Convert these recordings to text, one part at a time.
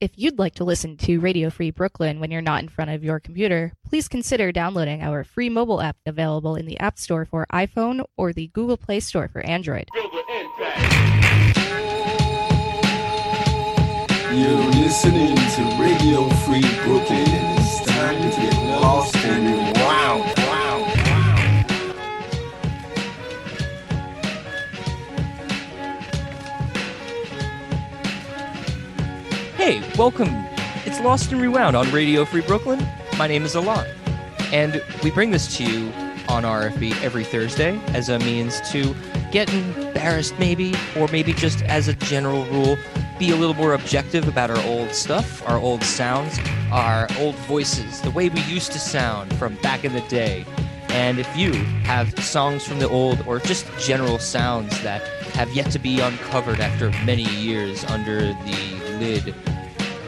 If you'd like to listen to Radio Free Brooklyn when you're not in front of your computer, please consider downloading our free mobile app available in the App Store for iPhone or the Google Play Store for Android. You're listening to Radio Free Brooklyn, and it's time to get lost and rewound. Hey, welcome. It's Lost and Rewound on Radio Free Brooklyn. My name is Elann, and we bring this to you on RFB every Thursday as a means to get embarrassed, maybe, or maybe just as a general rule, be a little more objective about our old stuff, our old sounds, our old voices, the way we used to sound from back in the day. And if you have songs from the old or just general sounds that have yet to be uncovered after many years under the lid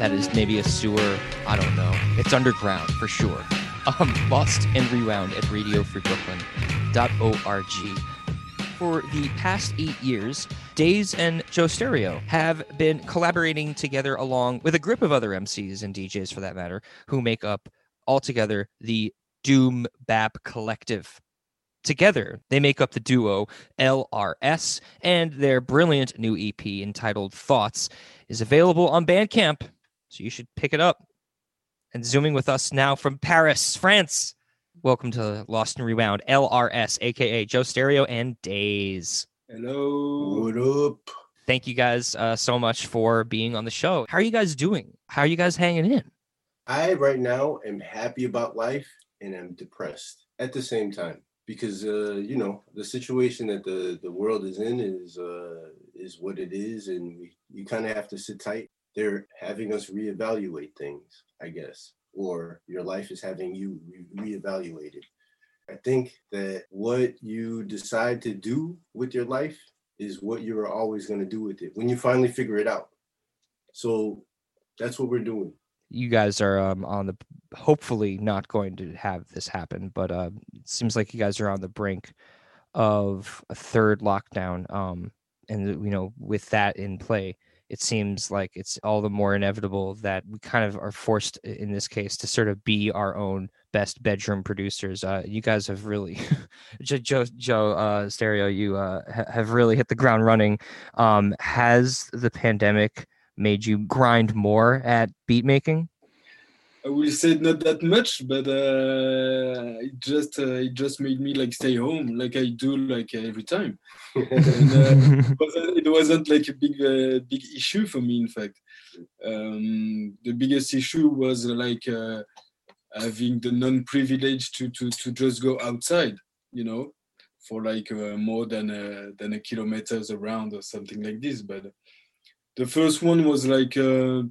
that is maybe a sewer, I don't know. It's underground for sure. Um, lost and rewound at radiofreebrooklyn.org. For the past eight years, Days and Jostereo have been collaborating together along with a group of other MCs and DJs for that matter, who make up altogether the Doom Bap Collective. Together, they make up the duo LRS, and their brilliant new EP entitled Thoughts is available on Bandcamp, so you should pick it up. And zooming with us now from Paris, France. Welcome to Lost and Rewound, LRS, aka Jostereo and Days. Hello. What up? Thank you guys uh, so much for being on the show. How are you guys doing? How are you guys hanging in? I right now am happy about life and I'm depressed at the same time because uh, you know the situation that the the world is in is uh, is what it is, and we you kind of have to sit tight. They're having us reevaluate things, I guess, or your life is having you re- reevaluated. I think that what you decide to do with your life is what you are always going to do with it when you finally figure it out. So that's what we're doing you guys are um, on the hopefully not going to have this happen, but uh, it seems like you guys are on the brink of a third lockdown. Um, and you know, with that in play, it seems like it's all the more inevitable that we kind of are forced in this case to sort of be our own best bedroom producers. Uh, you guys have really, Joe, Joe uh, Stereo, you uh, ha- have really hit the ground running. Um, has the pandemic made you grind more at beat making? I will say not that much, but uh, it just uh, it just made me like stay home, like I do like every time. and, uh, it, wasn't, it, wasn't, like a big uh, big issue for me. In fact, um, the biggest issue was like uh, having the non-privilege to to to just go outside, you know, for like uh, more than a, than a kilometers around or something like this. But the first one was like uh,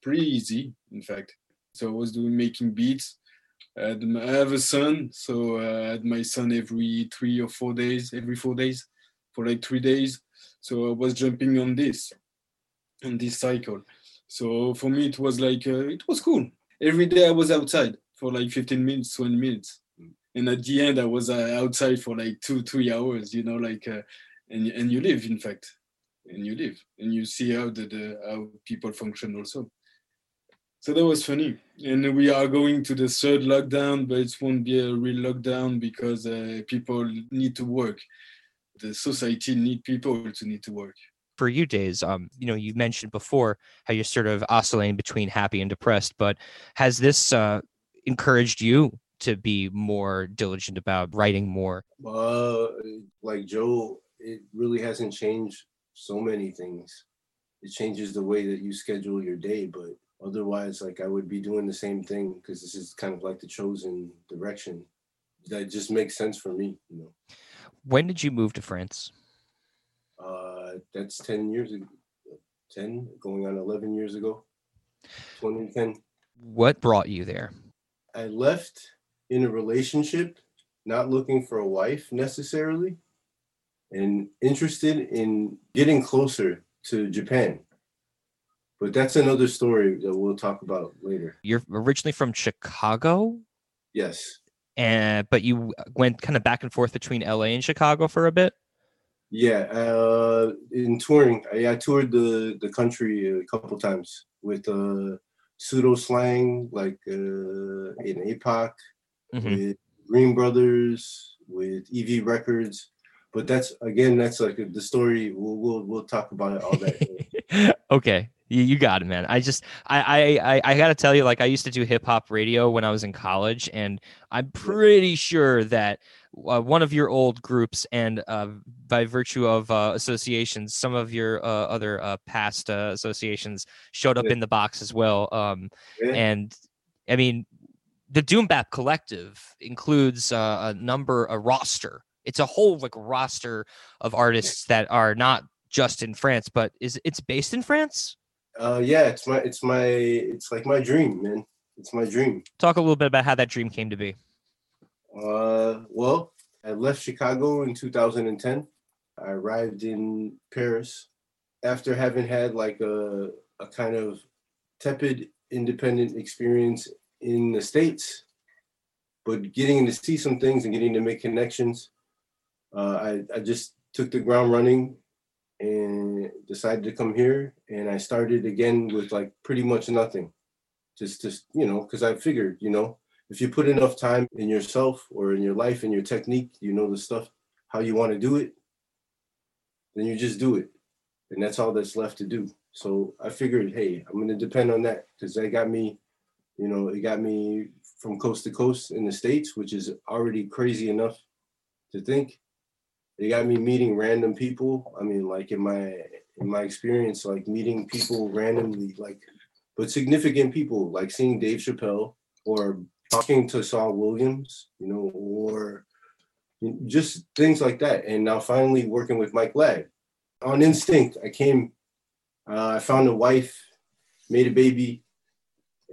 pretty easy, in fact. So I was doing making beats. I, had, I have a son, so uh, I had my son every three or four days, every four days, for like three days. So I was jumping on this, on this cycle. So for me, it was like uh, it was cool. Every day I was outside for like 15 minutes, 20 minutes, and at the end I was uh, outside for like two, three hours. You know, like uh, and and you live, in fact and you live and you see how the, the how people function also so that was funny. And we are going to the third lockdown but it won't be a real lockdown because uh, people need to work. The society need people to need to work. For you days um you know you mentioned before how you're sort of oscillating between happy and depressed but has this uh encouraged you to be more diligent about writing more? Uh like joe it really hasn't changed so many things. It changes the way that you schedule your day, but otherwise, like I would be doing the same thing because this is kind of like the chosen direction. That just makes sense for me, you know. When did you move to France? Uh, that's ten years ago. Ten, going on eleven years ago. 2010. What brought you there? I left in a relationship, not looking for a wife necessarily and interested in getting closer to Japan. But that's another story that we'll talk about later. You're originally from Chicago? Yes. And but you went kind of back and forth between LA and Chicago for a bit? Yeah, uh, in touring, I, I toured the the country a couple times. with uh, pseudo slang like uh, in APOC, Mhm. with Green Brothers, with EV Records. But that's again, that's like the story. We'll we'll, we'll talk about it all that. okay. You, you got it, man. I just I I I, I gotta tell you, like I used to do hip hop radio when I was in college, and I'm pretty sure that uh, one of your old groups and uh, by virtue of uh, associations, some of your uh, other uh, past uh, associations showed up Yeah. in the box as well. Um, Yeah. and I mean, the Doom Bap Collective includes uh, a number, a roster. It's a whole like roster of artists that are not just in France, but is it's based in France. Uh, yeah, it's my it's my it's like my dream, man. It's my dream. Talk a little bit about how that dream came to be. Uh, well, I left Chicago in 2010. I arrived in Paris after having had like a, a kind of tepid independent experience in the States, but getting to see some things and getting to make connections. Uh, I, I just took the ground running and decided to come here. And I started again with like pretty much nothing. Just, just you know, because I figured, you know, if you put enough time in yourself or in your life and your technique, you know the stuff how you want to do it, then you just do it. And that's all that's left to do. So I figured, hey, I'm gonna depend on that because that got me, you know, it got me from coast to coast in the States, which is already crazy enough to think. It got me meeting random people. I mean, like in my in my experience, like meeting people randomly, like but significant people, like seeing Dave Chappelle or talking to Saul Williams, you know, or just things like that. And now finally working with Mike Ladd. On instinct, I came, uh, I found a wife, made a baby,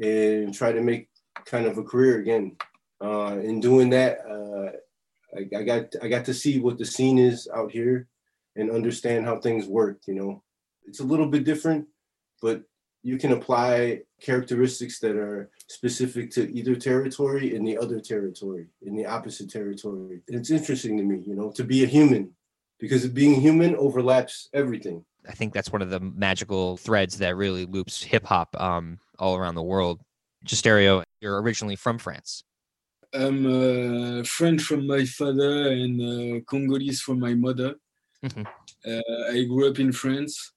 and tried to make kind of a career again. Uh, in doing that, uh, I, I got I got to see what the scene is out here and understand how things work. You know, it's a little bit different, but you can apply characteristics that are specific to either territory in the other territory, in the opposite territory. It's interesting to me, you know, to be a human because being human overlaps everything. I think that's one of the magical threads that really loops hip hop um, all around the world. Jostereo, you're originally from France. I'm uh, French from my father and uh, Congolese from my mother. Mhm. Uh, I grew up in France,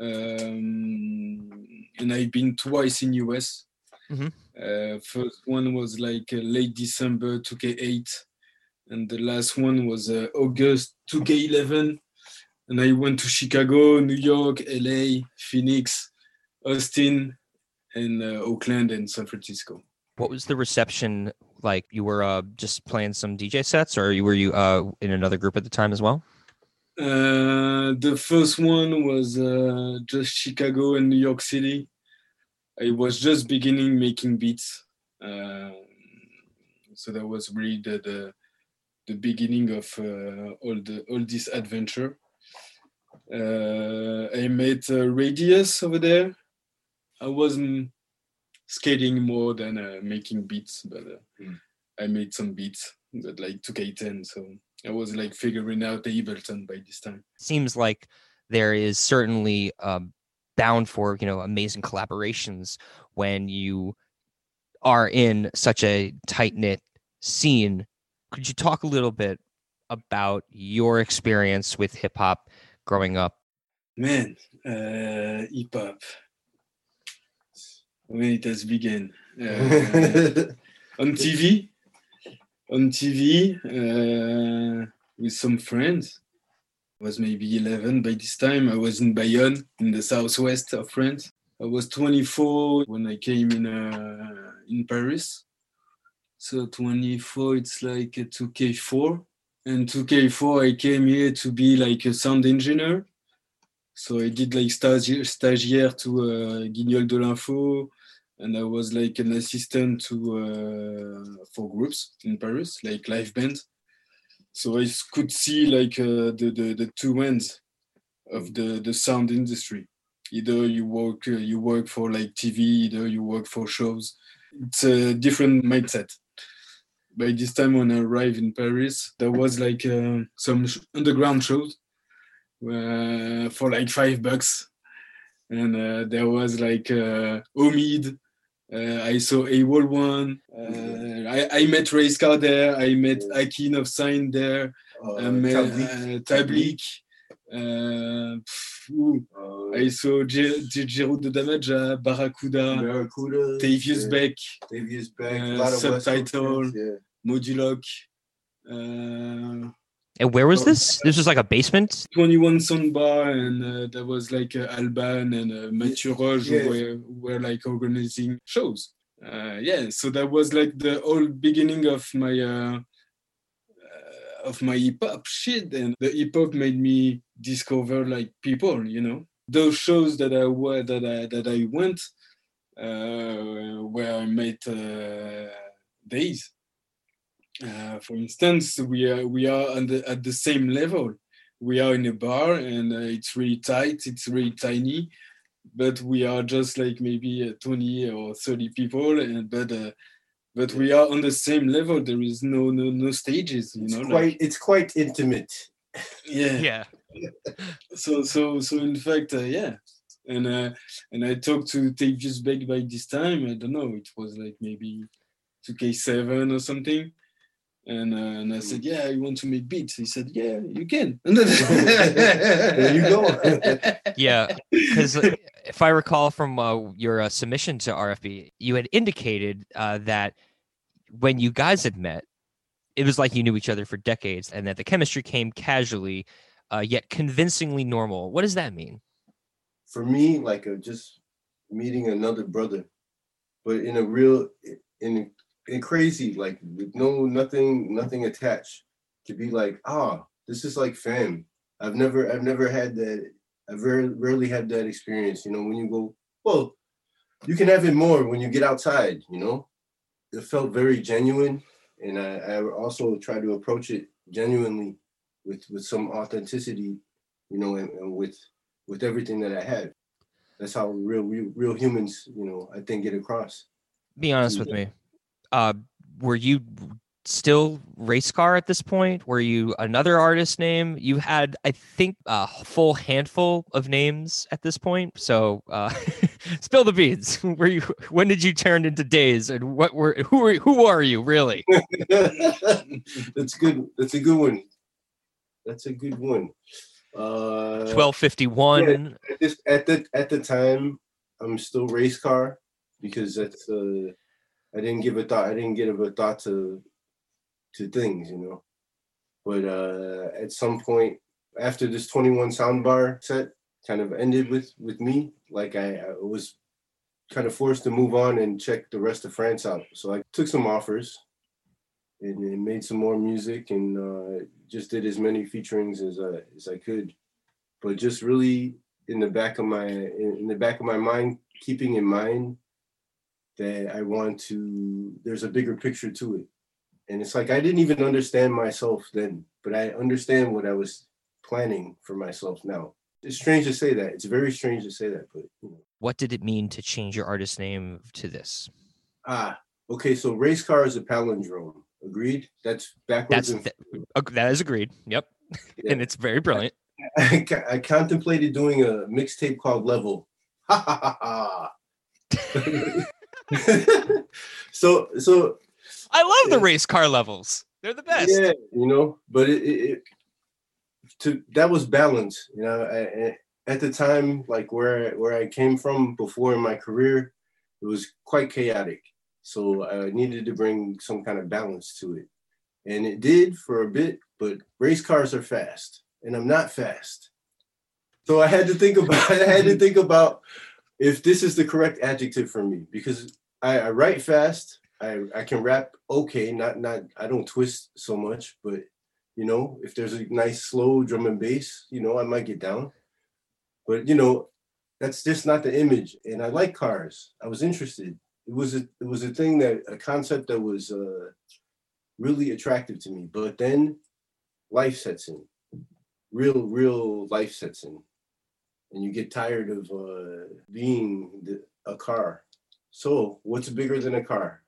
um, and I've been twice in US. Mhm. Uh, first one was like uh, late December 2K8, and the last one was uh, August 2K11. And I went to Chicago, New York, LA, Phoenix, Austin, and uh, Oakland and San Francisco. What was the reception like? You were uh, just playing some DJ sets, or were you uh, in another group at the time as well? Uh, the first one was uh, just Chicago and New York City. I was just beginning making beats, Um so that was really the the, the beginning of uh, all the all this adventure. Uh, I met uh, Radius over there. I wasn't skating more than uh, making beats, but uh, Mm. I made some beats that like 2K10. So I was like figuring out Ableton by this time. Seems like there is certainly um, bound for you know amazing collaborations when you are in such a tight knit scene. Could you talk a little bit about your experience with hip hop growing up? Man, uh, hip hop. When it has begun. Uh, on TV, on TV uh, with some friends. I was maybe 11 by this time. I was in Bayonne, in the southwest of France. I was 24 when I came in uh, in Paris. So 24, it's like a 2K4. And 2K4, I came here to be like a sound engineer. So I did like stagi- stagiaire to uh, Guignol de l'Info, and I was like an assistant to uh, for groups in Paris, like live band. So I could see like uh, the, the the two ends of the the sound industry. Either you work uh, you work for like TV, either you work for shows. It's a different mindset. By this time, when I arrived in Paris, there was like uh, some underground shows uh, for like five bucks and uh, there was like uh, Omid. Uh, I saw AWOL one. Uh, I, I met Race Car there. I met Akin of Sign there. Uh, I met Tablik. uh. Uh, Uh, I saw Gi- de Damaja, Barracuda, Barracuda. Thavius yeah, Beck, Thavius Beck. a Subtitle. Yeah. Modulok, uh, And where was this? This was like a basement. 21 Soundbar, and uh, there was like uh, Alban and uh, Mathieu Roche Yeah. who were, were like organizing shows. Uh, yeah, so that was like the whole beginning of my uh, uh, of my hip hop shit, and the hip hop made me discover like people, you know. Those shows that I were that I that I went, uh, where I met uh, Days. Uh, for instance, we are we are on the, at the same level. We are in a bar and uh, it's really tight. It's really tiny, but we are just like maybe uh, 20 or 30 people. And but uh, but we are on the same level. There is no no no stages. You It's know, like- quite it's quite intimate. yeah Yeah. so so so in fact uh, yeah and uh and i talked to Thavius Beck by this time i don't know it was like maybe 2k7 or something and uh, and i said yeah you want to make beats he said yeah you can there you go. Yeah. Because if I recall from uh, your uh, submission to RFB, you had indicated uh, that when you guys had met, it was like you knew each other for decades and that the chemistry came casually, uh, yet convincingly normal. What does that mean? For me, like a, just meeting another brother, but in a real in in crazy like with no nothing nothing attached to be like ah this is like fam. I've never I've never had that. I've very rarely had that experience. You know when you go well, you can have it more when you get outside. You know, it felt very genuine, and I, I also try to approach it genuinely with with some authenticity. You know, and, and with with everything that I had. That's how real, real, real humans, you know, I think get across. Be honest with me. Uh, were you still race car at this point? Were you another artist name? You had, I think, a full handful of names at this point. So, uh, spill the beans. Were you? When did you turn into Days? And what were? Who were? Who are you really? That's good. That's a good one. That's a good one. Uh, Twelve fifty one. at at the at the time, I'm still race car because that's uh, I didn't give a thought. I didn't give a thought to to things, you know. But uh, at some point after this 21 soundbar set kind of ended with with me, like I, I was kind of forced to move on and check the rest of France out. So I took some offers and, and made some more music and uh, just did as many featurings as I as I could. But just really in the back of my in, in the back of my mind, keeping in mind that I want to. There's a bigger picture to it, and it's like I didn't even understand myself then, but I understand what I was planning for myself now. It's strange to say that. It's very strange to say that, but you know. What did it mean to change your artist name to this? Ah, okay. So race car is a palindrome. Agreed. That's backwards. That's th- that is agreed. Yep, and it's very brilliant. I, co- I contemplated doing a mixtape called Level. Ha ha ha ha. so so I love the race car levels. They're the best. yeah, you know, but it, it, it to that was balance. You know, I, I- at the time, like where where I came from before in my career, it was quite chaotic. So I needed to bring some kind of balance to it, and it did for a bit. But race cars are fast, and I'm not fast. So I had to think about. I had to think about if this is the correct adjective for me because I, I write fast. I, I can rap okay, not not I don't twist so much, but you know, if there's a nice slow drum and bass, you know, I might get down. But you know, that's just not the image. And I like cars. I was interested. It was a it was a thing that a concept that was uh really attractive to me. But then life sets in. Real, real life sets in. And you get tired of uh being the, a car. So what's bigger than a car?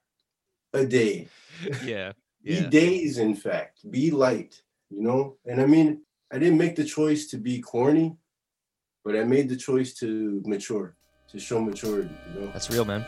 A day yeah, be days in fact be light you know and i mean i didn't make the choice to be corny but I made the choice to mature, to show maturity. You know. That's real, man.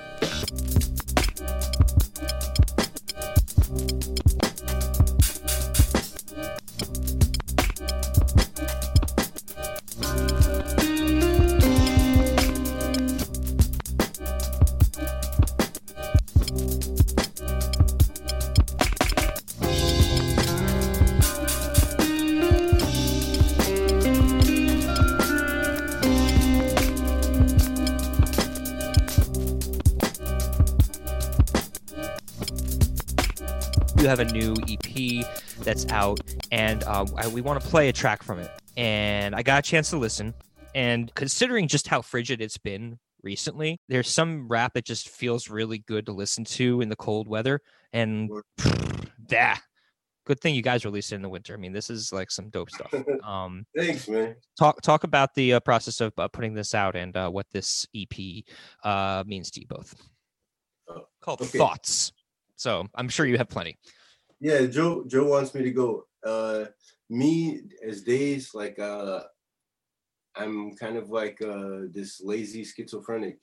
Have a new EP that's out, and um, I, we want to play a track from it. And I got a chance to listen, and considering just how frigid it's been recently, there's some rap that just feels really good to listen to in the cold weather. And that good thing you guys released it in the winter. I mean, this is like some dope stuff. Um, Thanks, man. talk talk about the uh, process of uh, putting this out and uh, what this EP uh, means to you both. Oh, Called okay. Thoughts. So I'm sure you have plenty. Yeah, Joe. Joe wants me to go. Uh, me as days like uh, I'm kind of like uh this lazy schizophrenic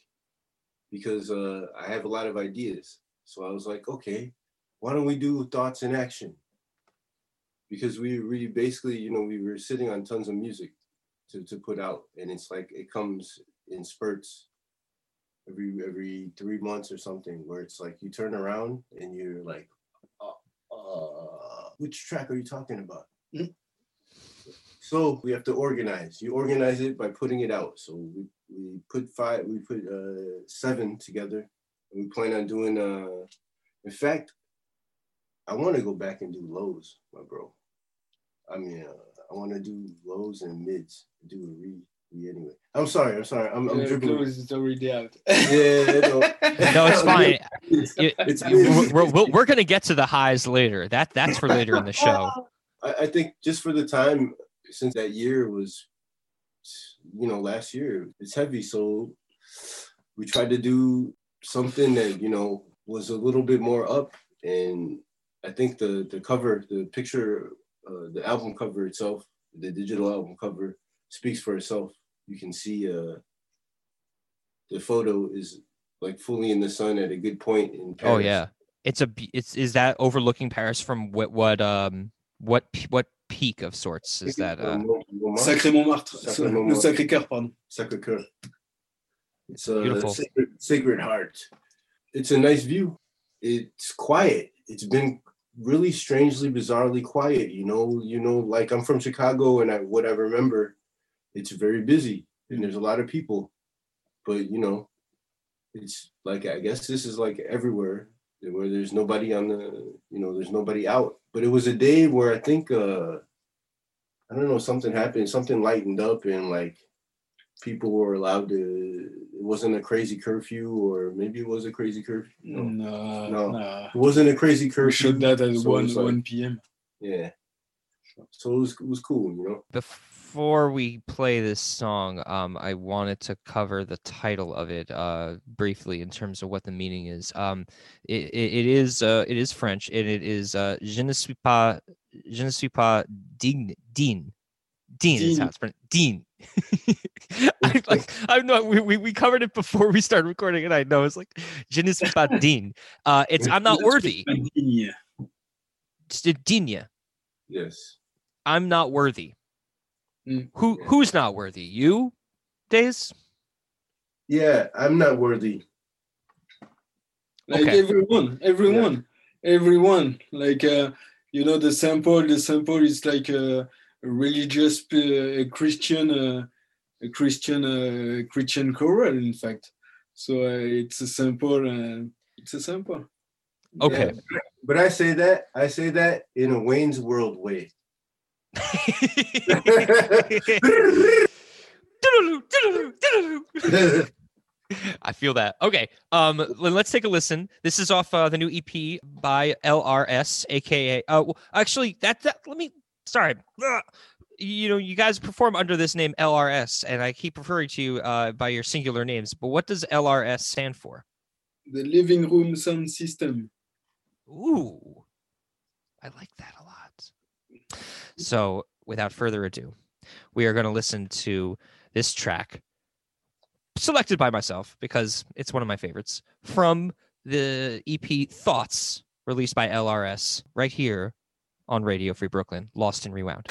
because uh I have a lot of ideas. So I was like, okay, why don't we do thoughts in action? Because we we basically, you know, we were sitting on tons of music to to put out, and it's like it comes in spurts every every three months or something, where it's like you turn around and you're like, uh, which track are you talking about? Mhm. So we have to organize. You organize it by putting it out. So we, we put five, we put uh, seven together, and we plan on doing. Uh, in fact, I want to go back and do lows, my bro. I mean, uh, I want to do lows and mids. Do a re, re anyway. I'm sorry. I'm sorry. I'm, I'm dribbling. close is already out. Yeah, no. No, it's fine. It's- You- it's we're, we're, we're, we're gonna get to the highs later. That that's for later in the show. I, I think just for the time since that year was, you know, last year, it's heavy. So we tried to do something that you know was a little bit more up, and I think the the cover, the picture, uh, the album cover itself, the digital album cover speaks for itself. You can see uh, the photo is like fully in the sun at a good point in Paris. Oh yeah, it's a it's is that overlooking Paris from what what um what what peak of sorts is that? Uh, Sacré Montmartre. Sacré Le Montmartre. Sacré-Cœur, pardon. Sacre Coeur. It's a Beautiful. sacred, sacred heart. It's a nice view. It's quiet. It's been really strangely, bizarrely quiet. You know, you know, like I'm from Chicago, and I what I remember, it's very busy and there's a lot of people. But you know, it's like I guess this is like everywhere where there's nobody on the, you know, there's nobody out. But it was a day where I think uh I don't know, something happened, something lightened up and like people were allowed to it wasn't a crazy curfew or maybe it was a crazy curfew. No. No, No. no. It wasn't a crazy curfew We showed that at so 1, like- 1 p.m. Yeah. So it was it was cool, you know. before we play this song, um, I wanted to cover the title of it uh, briefly in terms of what the meaning is. Um, it, it, it is uh, it is French and it is uh, je ne suis pas je ne suis pas digne digne Dean is how Dean. it's pronounced. Dean. I like I know we, we, we covered it before we started recording and I know it's like je ne suis pas digne. Uh, it's I'm not worthy. Digne. Yes. I'm not worthy. Mm. Who who's not worthy? You, Days? Yeah, I'm not worthy. Like Okay. everyone, everyone, everyone. Like uh, you know, the sample, the sample is like a, a religious uh, a Christian, uh, a Christian, uh, Christian choral, in fact. So uh, it's a sample. Uh, it's a sample. Okay. Yeah, But I say that, I say that in a Wayne's World way. I feel that. Okay. Um let's take a listen. This is off uh, the new EP by LRS aka uh well, actually that that let me sorry. Ugh. You know, you guys perform under this name LRS and I keep referring to you uh by your singular names, but what does LRS stand for? The living room sound system. Ooh. I like that a lot. So, without further ado, we are going to listen to this track, selected by myself because it's one of my favorites, from the EP Thoughts, released by LRS, right here on Radio Free Brooklyn, Lost and Rewound.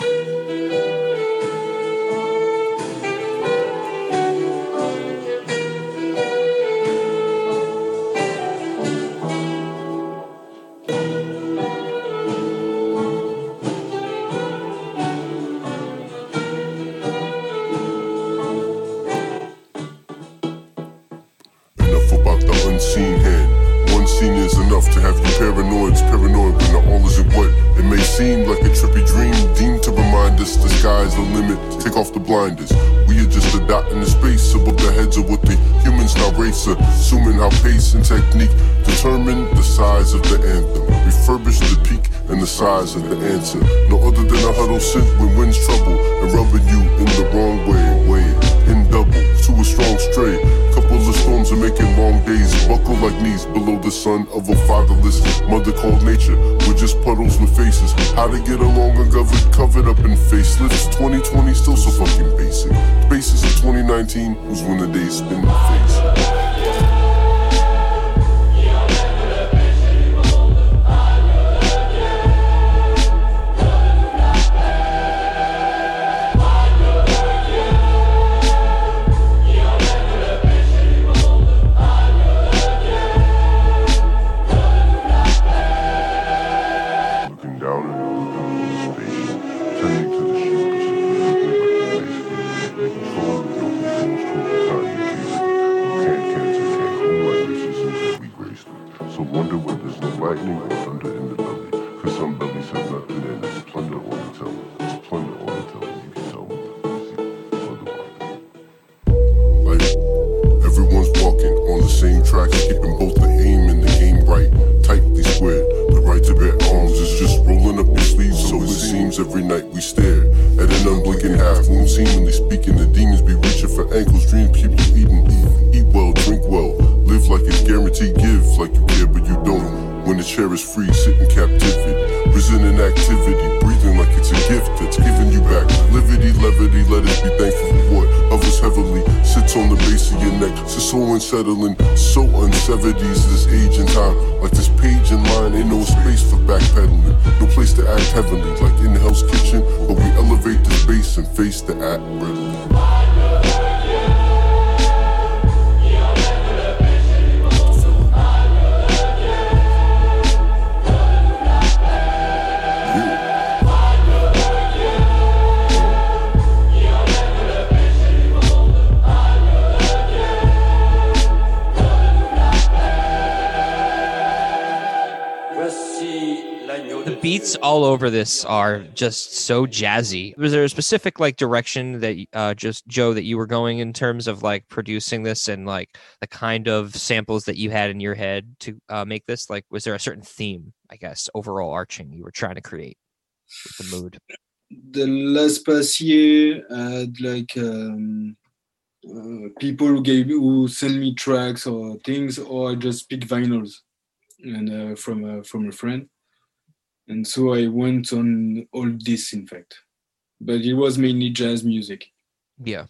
Enough to have you paranoids, paranoid when all isn't what it may seem like a trippy dream, deemed to remind us the sky's the limit. Take off the blinders. We are just a dot in the space above the heads of what the humans now race. Assuming how pace and technique determine the size of the anthem. Refurbish the peak and the size of the answer. No other than a huddle synth when wind's trouble and rubbing you in the wrong way. Way in double to a strong stray. Couple of storms are making long days. Buckle like knees below the sun of a fatherless mother called nature. We're just puddles with faces. How to get along uncovered, covered up in facelifts. 2020 still so fucking basic. Basis of 2019 was when the days spin in the face. Are just so jazzy. Was there a specific like direction that uh, just Joe that you were going in terms of like producing this and like the kind of samples that you had in your head to uh, make this? Like, was there a certain theme, I guess, overall arching you were trying to create with the mood? the last past year I had like um, uh, people who gave who send me tracks or things or I just pick vinyls and uh, from a, from a friend and so I went on all this in fact but it was mainly jazz music Yeah.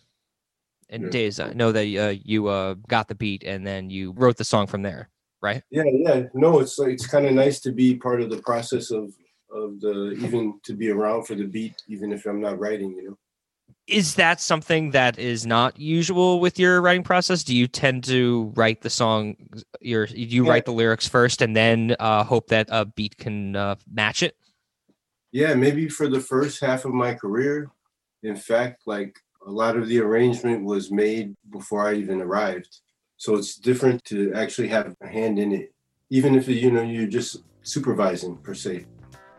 And Yeah. Days, I know that uh, you uh, got the beat and then you wrote the song from there, right? Yeah, yeah. No, it's like it's kind of nice to be part of the process of of the even to be around for the beat, even if I'm not writing. You know. Is that something that is not usual with your writing process? Do you tend to write the song, your do you Yeah. write the lyrics first and then uh, hope that a beat can uh, match it? Yeah, maybe for the first half of my career. In fact, like a lot of the arrangement was made before I even arrived. So it's different to actually have a hand in it, even if you know you're just supervising per se.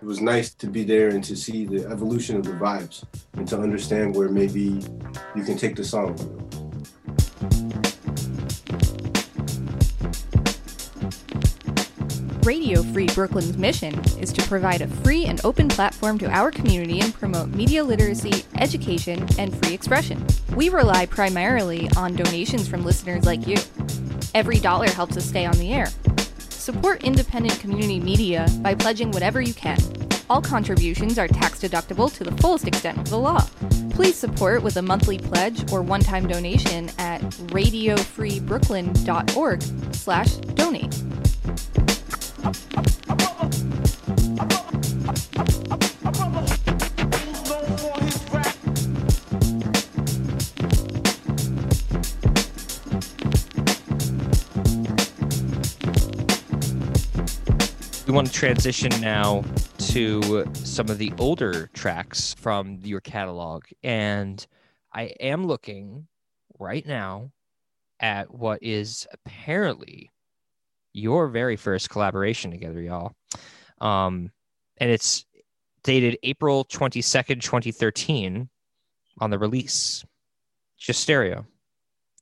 It was nice to be there and to see the evolution of the vibes and to understand where maybe you can take the song. Radio Free Brooklyn's mission is to provide a free and open platform to our community and promote media literacy, education, and free expression. We rely primarily on donations from listeners like you. Every dollar helps us stay on the air. Support independent community media by pledging whatever you can. All contributions are tax deductible to the fullest extent of the law. Please support with a monthly pledge or one-time donation at radiofreebrooklyn.org slash donate. Want to transition now to some of the older tracks from your catalog. And I am looking right now at what is apparently your very first collaboration together, y'all. Um, and it's dated April 22nd, 2013 on the release. Jostereo.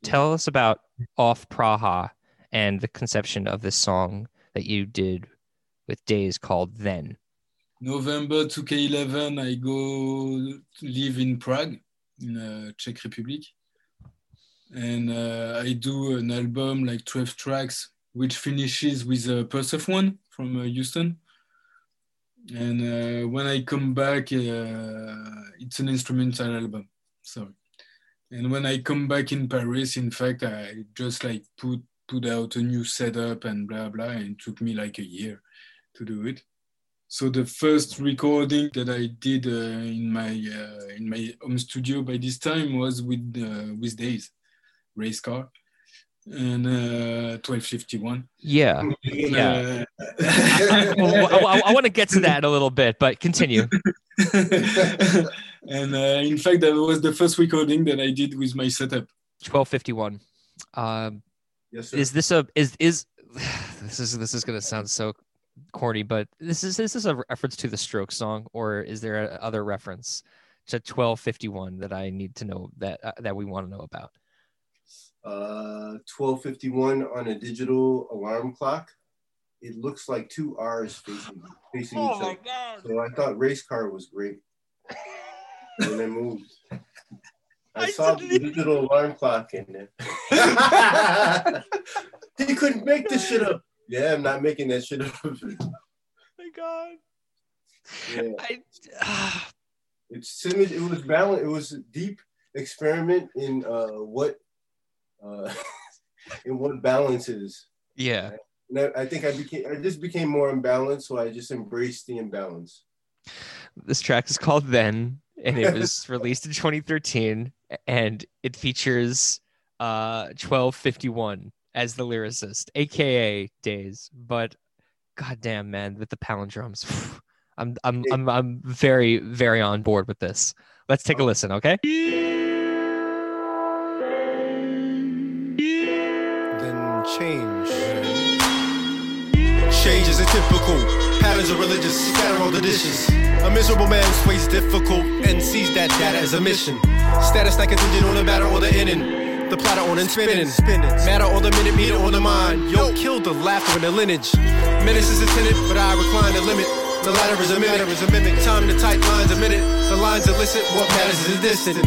Tell us about Off Praha and the conception of this song that you did with Days called Then. November 2K11, I go live in Prague, in uh, Czech Republic. And uh, I do an album, like 12 tracks, which finishes with a Persev one from uh, Houston. And uh, when I come back, uh, it's an instrumental album. Sorry. And when I come back in Paris, in fact, I just like put put out a new setup and blah blah. And it took me like a year to do it. So the first recording that I did uh, in my uh, in my home studio by this time was with uh, with Days, race car, and uh, 1251. Yeah. Yeah. well, I, I, I want to get to that in a little bit, but continue. and uh, in fact, that was the first recording that I did with my setup. 1251. Um, Yes, sir. is this a is is this is this is gonna sound so corny, but this is this is a reference to the Stroke song, or is there a, other reference to 1251 that I need to know that uh, that we want to know about? Uh, 1251 on a digital alarm clock. It looks like two R's facing, facing each other. god! So I thought race car was great. and I moved. I, I saw the even- digital alarm clock in there. he couldn't make this shit up. Yeah, I'm not making that shit up. my god! yeah. I, ah, It's it was balance. It was a deep experiment in uh, what uh, in what balance is. yeah. And I, I think I became I just became more imbalanced, so I just embraced the imbalance. This track is called Then, and it was released in 2013, and it features uh 1251 as the lyricist, aka Days. But goddamn, man, with the palindromes, I'm I'm I'm I'm very very on board with this. Let's take a oh. listen, okay? then change. Change is atypical. Patterns are religious. Scatter all the dishes. A miserable man sways difficult and sees that data as a mission. Status not contingent on the batter or the inning. The platter on and spinning. spinning. Matter on the minute, meter on the mind. Yo, kill the laughter and the lineage. Menace is intended, but I recline the limit. The latter is a mimic. Is a mimic. Time to tight lines a minute. The lines illicit. What matters is distant.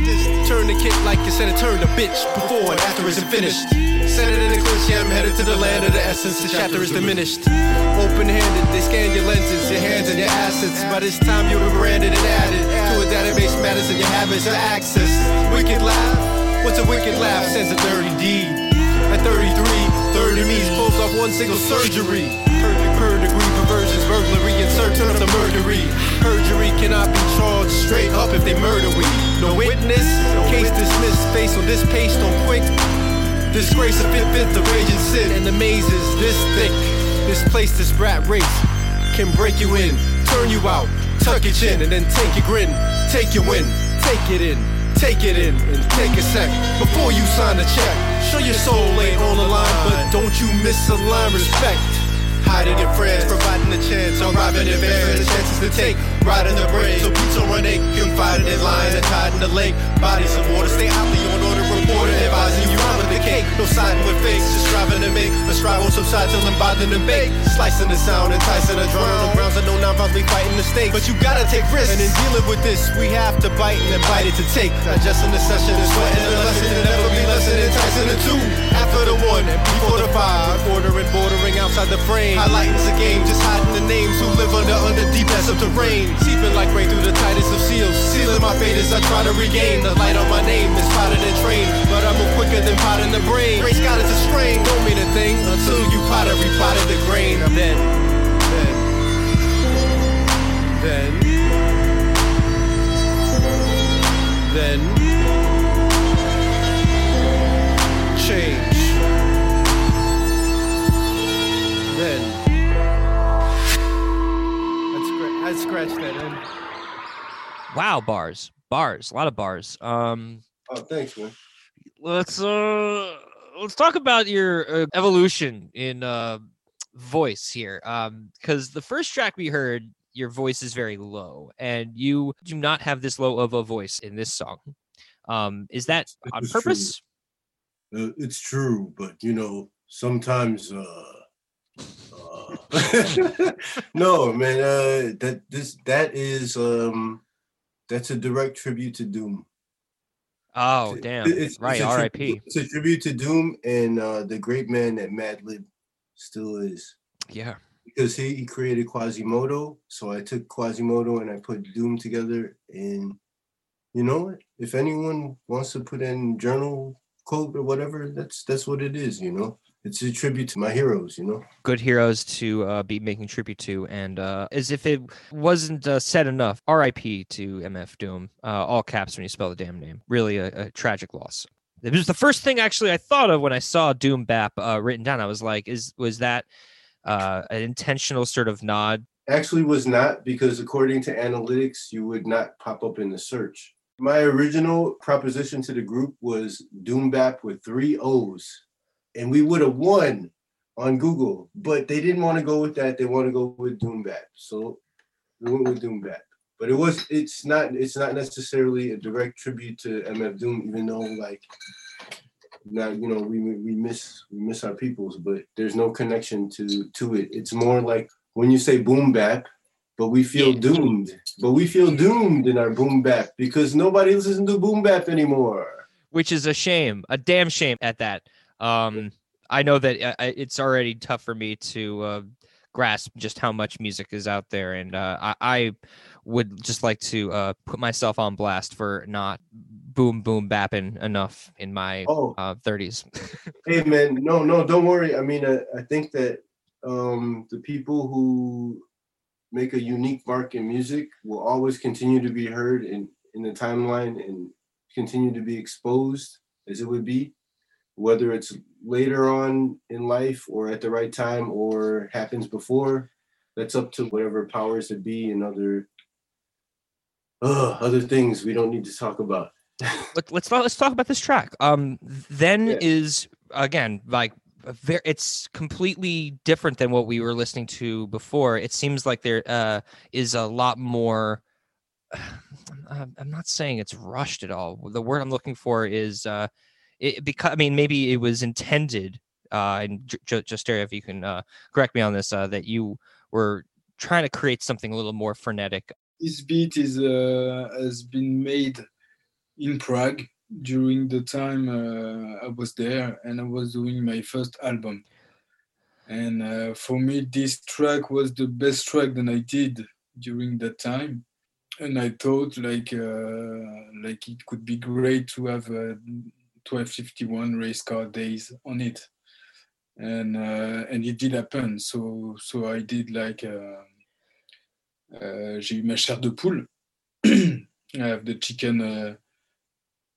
Turn the kick like you said it turned a bitch before and after isn't finished. Set it in a clinch, yeah, I'm headed to the land of the essence. The chapter is diminished. Open handed, they scan your lenses, your hands and your assets. By this time, you're branded and added to a database matters and your habits are access. Wicked laugh. What's a wicked laugh? Sends a dirty deed. At 33, 30 me's pulls off one single surgery. Per, per degree perversions, burglary, insert turn up the murdery. Perjury cannot be charged straight up if they murder we. No witness, case dismissed, face on this pace, don't quick. Disgrace of fit, fit the raging sin and the mazes this thick. This place, this rat race can break you in, turn you out, tuck your chin, and then take your grin, take your win, take it in, take it in, and take a sec before you sign the check. Show your soul ain't on the line, but don't you misalign respect. Hiding in France, providing a chance, arriving in advance, chances to take, riding the brave. So on run eight, confided in line and tied in the lake. Bodies of water, stay out outly on order, reporter advising you run with the cake. No siding with fakes, just striving to make a strive on some till I'm bothering to bake. Slicing the sound, enticing the drum. On grounds that no non we fighting the stake. But you gotta take risks, and in dealing with this, we have to bite and bite it to take. Digesting the session and sweating the lesson, and never be less than enticing the two. For the P for the five. Ordering, bordering outside the frame. Highlighting's a game, just hiding the names who live under under deep as subterranean. Seeping like rain through the tightest of seals. Sealing my fate as I try to regain the light on my name is spotted and trained. But I move quicker than pot in the brain. Grace got it to strain. Don't mean a thing until you pottery potted the grain. Then, then, then, then, scra- I'd scratch that in. Wow, bars, bars, a lot of bars. Um, Oh, thanks, man. let's uh let's talk about your uh, evolution in uh voice here um because the first track we heard your voice is very low and you do not have this low of a voice in this song um is that It on was true. purpose Uh, it's true, but you know, sometimes uh no man, uh that this that is um that's a direct tribute to Doom. oh It- damn it's- it's right tri- rip It's a tribute to Doom and uh the great man that Madlib still is. yeah Because he, he created Quasimoto, so I took Quasimoto and I put Doom together and you know what? If anyone wants to put in journal quote or whatever, that's that's what it is, you know. It's a tribute to my heroes, you know. good heroes to uh, be making tribute to and uh as if it wasn't uh, said enough rip to mf doom uh, all caps when you spell the damn name really a, a tragic loss it was the first thing actually i thought of when i saw doom bap uh, written down i was like is was that uh an intentional sort of nod Actually was not because according to analytics, you would not pop up in the search. My original proposition to the group was Doom Bap with three O's. And we would have won on Google, but they didn't want to go with that. They want to go with Doom Bap. So we went with Doom Bap. But it was it's not it's not necessarily a direct tribute to MF Doom, even though like now you know we we miss we miss our peoples, but there's no connection to to it. It's more like when you say boom bap, but we feel Yeah. doomed. But we feel doomed in our boom bap because nobody listens to boom bap anymore. which is a shame a damn shame at that um i know that uh, I- it's already tough for me to uh, grasp just how much music is out there and uh, I, I would just like to uh, put myself on blast for not boom boom bapping enough in my Oh, uh, 30s hey man, no, no, don't worry. I mean, I, I think that um, the people who make a unique mark in music will always continue to be heard in in the timeline and continue to be exposed as it would be, whether it's later on in life or at the right time or happens before. That's up to whatever powers that be and other uh, other things we don't need to talk about. Let, let's talk, let's talk about this track. Um, then Yeah. is again like a ver- it's completely different than what we were listening to before. It seems like there uh, is a lot more. I'm I'm not saying it's rushed at all. The word I'm looking for is uh, it because I mean maybe it was intended. Uh, and J- J- Jostereo, if you can uh, correct me on this, uh, that you were trying to create something a little more frenetic. This beat is uh, has been made in Prague during the time uh, I was there, and I was doing my first album. And uh, for me, this track was the best track that I did during that time. And I thought like uh, like it could be great to have 1251 RacecaR days on it. And uh, and it did happen. So so I did like. Uh, euh, j'ai eu ma chair de poule. I have the chicken, uh,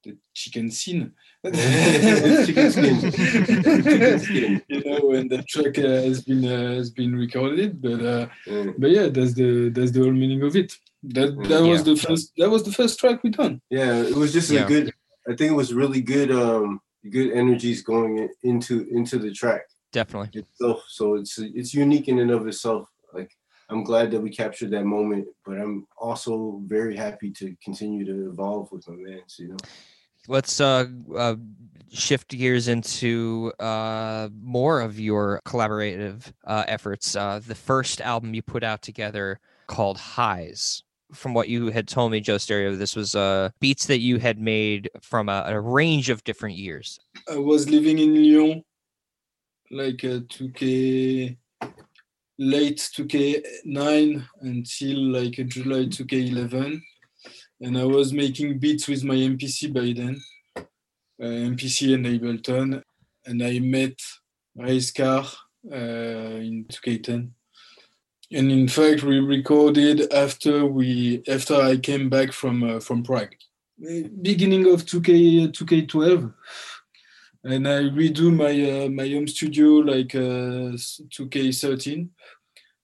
the chicken scene. Chicken. Chicken skin. you know, and the track uh, has been uh, has been recorded, but uh, Yeah. but yeah, that's the that's the whole meaning of it. That that was Yeah. the first that was the first track we done. Yeah, it was just Yeah. a good. I think it was really good. Um, good energies going into into the track Definitely. itself. So it's it's unique in and of itself. Like I'm glad that we captured that moment, but I'm also very happy to continue to evolve with my mans. You know. let's uh, uh shift gears into uh more of your collaborative uh efforts uh the first album you put out together called highs from what you had told me Jostereo this was uh beats that you had made from a, a range of different years. I was living in Lyon like uh, 2K late 2K9 until like July 2K11, and I was making beats with my MPC by then, uh, MPC and Ableton, and I met Racecar uh, in 2K10. And in fact, we recorded after we after I came back from uh, from Prague, beginning of 2K 2K12 and I redo my uh, my home studio like uh, 2K13,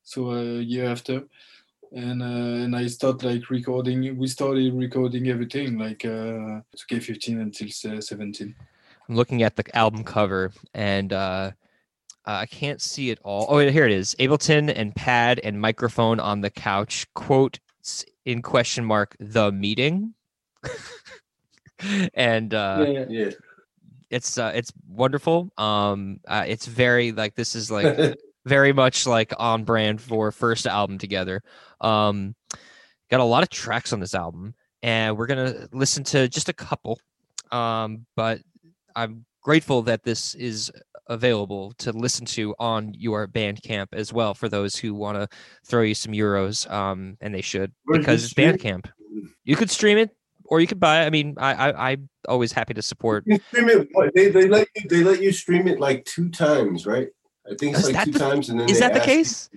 so a year after, and uh, and I start like recording. We started recording everything like uh, 2K15 until se- 17. I'm looking at the album cover and uh, I can't see it all. Oh, here it is. Ableton and pad and microphone on the couch. Quote in question mark the meeting. and uh, yeah, Yeah. it's uh, it's wonderful. Um, uh, it's very like this is like very much like on brand for first album together. Um, got a lot of tracks on this album, and we're gonna listen to just a couple. Um, but I'm grateful that this is available to listen to on your Bandcamp as well for those who want to throw you some euros. Um, and they should because it's? Bandcamp. You could stream it, or you could buy. it. I mean, I, I I'm always happy to support. You stream it. They, they let you they let you stream it like two times, right? I think it's Is like two the- times, and then Is that the ask you- case?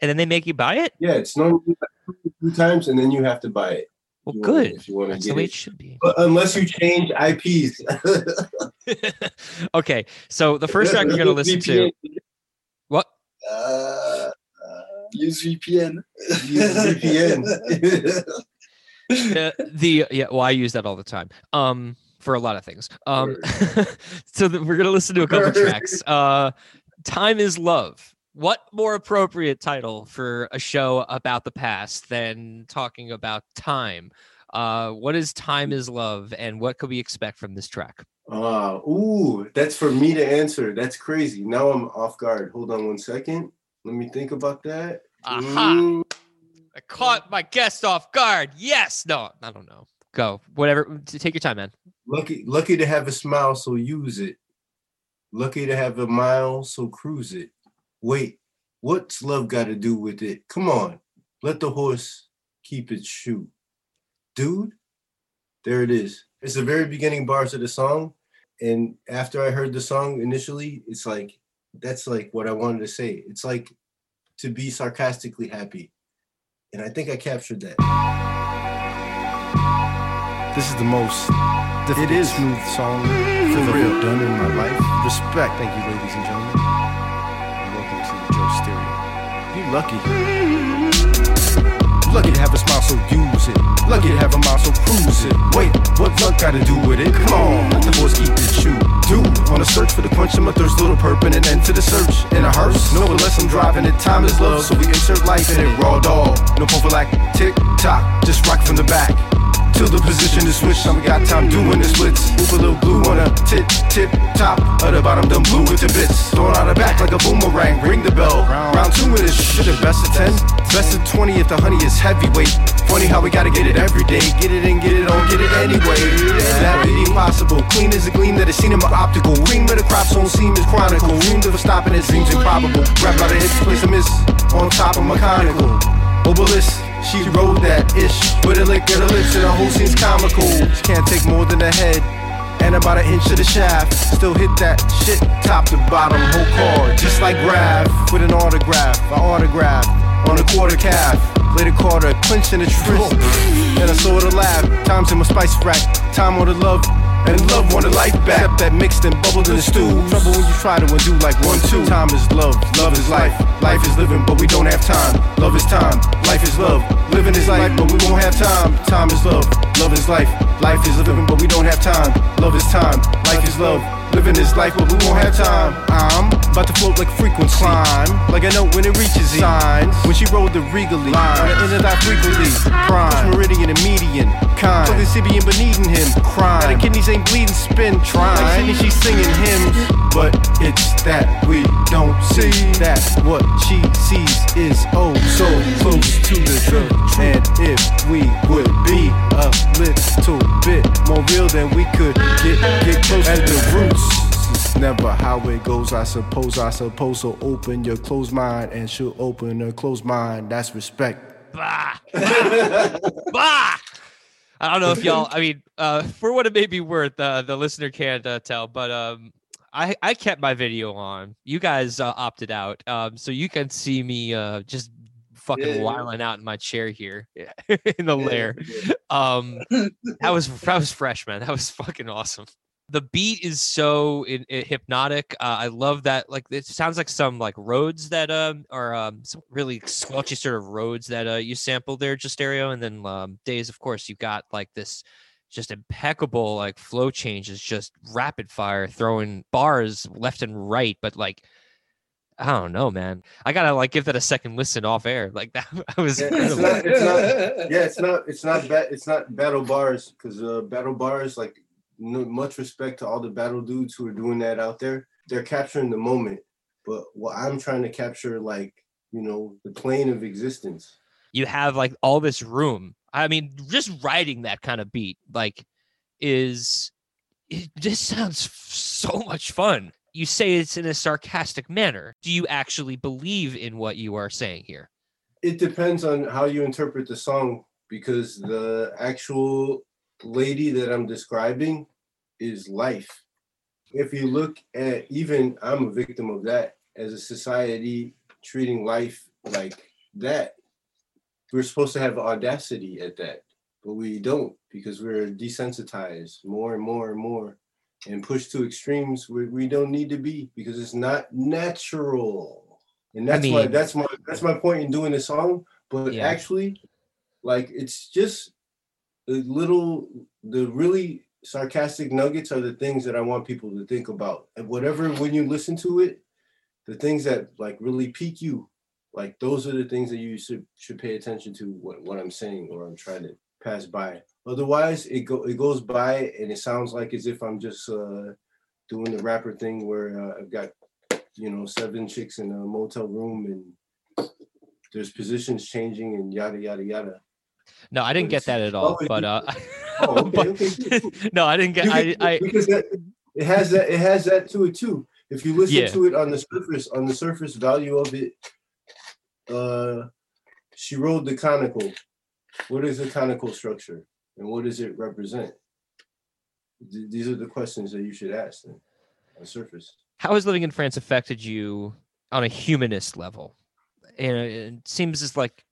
And then they make you buy it. Yeah, it's normally like two times, and then you have to buy it. Well, you good. want to That's the way it. it should be. But unless you change IPs. okay, so the first track you're gonna listen to. What? uh, use VPN. use VPN. Uh, the yeah, well, I use that all the time. Um, for a lot of things. Um, so that we're gonna listen to a couple tracks. Uh, "Time Is Love." What more appropriate title for a show about the past than talking about time? Uh, what is "Time Is Love" and what could we expect from this track? Ah, ooh, that's for me to answer. That's crazy. Now I'm off guard. Hold on one second. Let me think about that. Aha! Mm, I caught my guest off guard. Yes. No, I don't know. Go. Whatever. Take your time, man. lucky, lucky to have a smile, so use it. Lucky to have a mile, so cruise it. Wait, what's love got to do with it? Come on, let the horse keep its shoe. Dude, there it is. It's the very beginning bars of the song. And after I heard the song initially, it's like, that's like what I wanted to say. It's like to be sarcastically happy. And I think I captured that. This is the most difficult, It is. smooth song For I've ever real. done in my life. Respect, thank you, ladies and gentlemen. Lucky. Lucky to have a smile, so use it. Lucky to have a mouth, so cruise it. Wait, what luck got to do with it? Come on, let the horse keep its shoe. Dude, on a search for the quench of my thirst, little perp and an end to the search. In a hearse, no less I'm driving it. Time is love, so we insert life in it. Raw dog, no for prophylactic. Tick tock, just rock from the back. Till the position is switched, we got time doing the splits. Move a little blue on a tip, tip, top of the bottom, done blue with the bits. Throwing out the back like a boomerang, ring the bell. Round two of this shit, best of ten. Best of 20 if the honey is heavyweight. Funny how we gotta get it every day. Get it in, get it on, get it anyway. That would be possible. Clean as a gleam that is seen in my optical. Ream of the crops don't seem is chronicle. Dreamed of stopping it seems improbable. Grab out of hits, place a miss on top of mechanical. Obelisk, she rode that ish with a lick of the lips and the whole scene's comical. She can't take more than a head and about an inch of the shaft. Still hit that shit top to bottom, whole card, just like Rav with an autograph. I autograph on a quarter calf. Later caught her clinching the tryst, and I saw her laugh. Times in my spice rack, time on the love. And love the life back. Except that mixed and bubbled in the stew. Trouble when you try to undo like one, two. Time is love, love is life. Life is living, but we don't have time. Love is time, life is love. Living is life, but we won't have time. Time is love, love is life. Life is living, but we don't have time. Love is time, life is love. Living is life, but we won't have time. I'm about to float like frequency. Climb, like a note when it reaches signs. When she rolled the regally, on the end of that frequently. Prime, meridian and median. Kind, fucking Sibian beneath him. Crime, Now the kidneys ain't bleeding, spin. Trying, like she's singing hymns. But it's that we don't see. That what she sees is oh so close to the truth. And if we would be a little bit more real, then we could get get close to the roots. That's never how it goes. I suppose I suppose so. Open your closed mind and she'll open her closed mind. That's respect. Bah. bah. I don't know if y'all. I mean, uh, for what it may be worth, uh, the listener can't uh, tell, but um, I I kept my video on. You guys uh, opted out, um, so you can see me uh, just fucking Yeah, yeah. out in my chair here in the Yeah, lair. yeah. Um, that was that was fresh, man. That was fucking awesome. The beat is so in, in hypnotic. Uh, I love that. Like it sounds like some like Rhodes that um are um some really squelchy sort of Rhodes that uh you sampled there, Jostereo, and then um days. Of course, you got like this just impeccable like flow changes, just rapid fire, throwing bars left and right, but like. I don't know, man. I gotta like give that a second listen off air. Like that, was Yeah, it's not- it's not- yeah, it's not it's not ba- it's not battle bars because uh, battle bars like no, much respect to all the battle dudes who are doing that out there. They're capturing the moment, but what I'm trying to capture like you know the plane of existence. you have like all this room. I mean, just writing that kind of beat, like, is it just sounds so much fun. You say it's in a sarcastic manner. Do you actually believe in what you are saying here? It depends on how you interpret the song because the actual lady that I'm describing is life. If you look at even I'm a victim of that as a society treating life like that. We're supposed to have audacity at that, but we don't because we're desensitized more and more and more and pushed to extremes where we don't need to be because it's not natural. And that's my mean- that's my that's my point in doing this song. But Yeah. actually, like it's just the little the really sarcastic nuggets are the things that I want people to think about. And whatever when you listen to it, the things that like really pique you, like those are the things that you should should pay attention to what, what I'm saying or I'm trying to pass by. Otherwise, it go it goes by and it sounds like as if I'm just uh doing the rapper thing where uh, I've got you know seven chicks in a motel room and there's positions changing and yada yada yada. No, I didn't get that at all. oh, But uh, Oh, okay, but- okay, cool, no, I didn't get. I, I because that, it has that it has that to it too. If you listen Yeah. to it on the surface, on the surface value of it, uh, she rode the conical. What is the conical structure, and what does it represent? Th- these are the questions that you should ask then, on the surface. how has living in France affected you on a humanist level? And it seems as like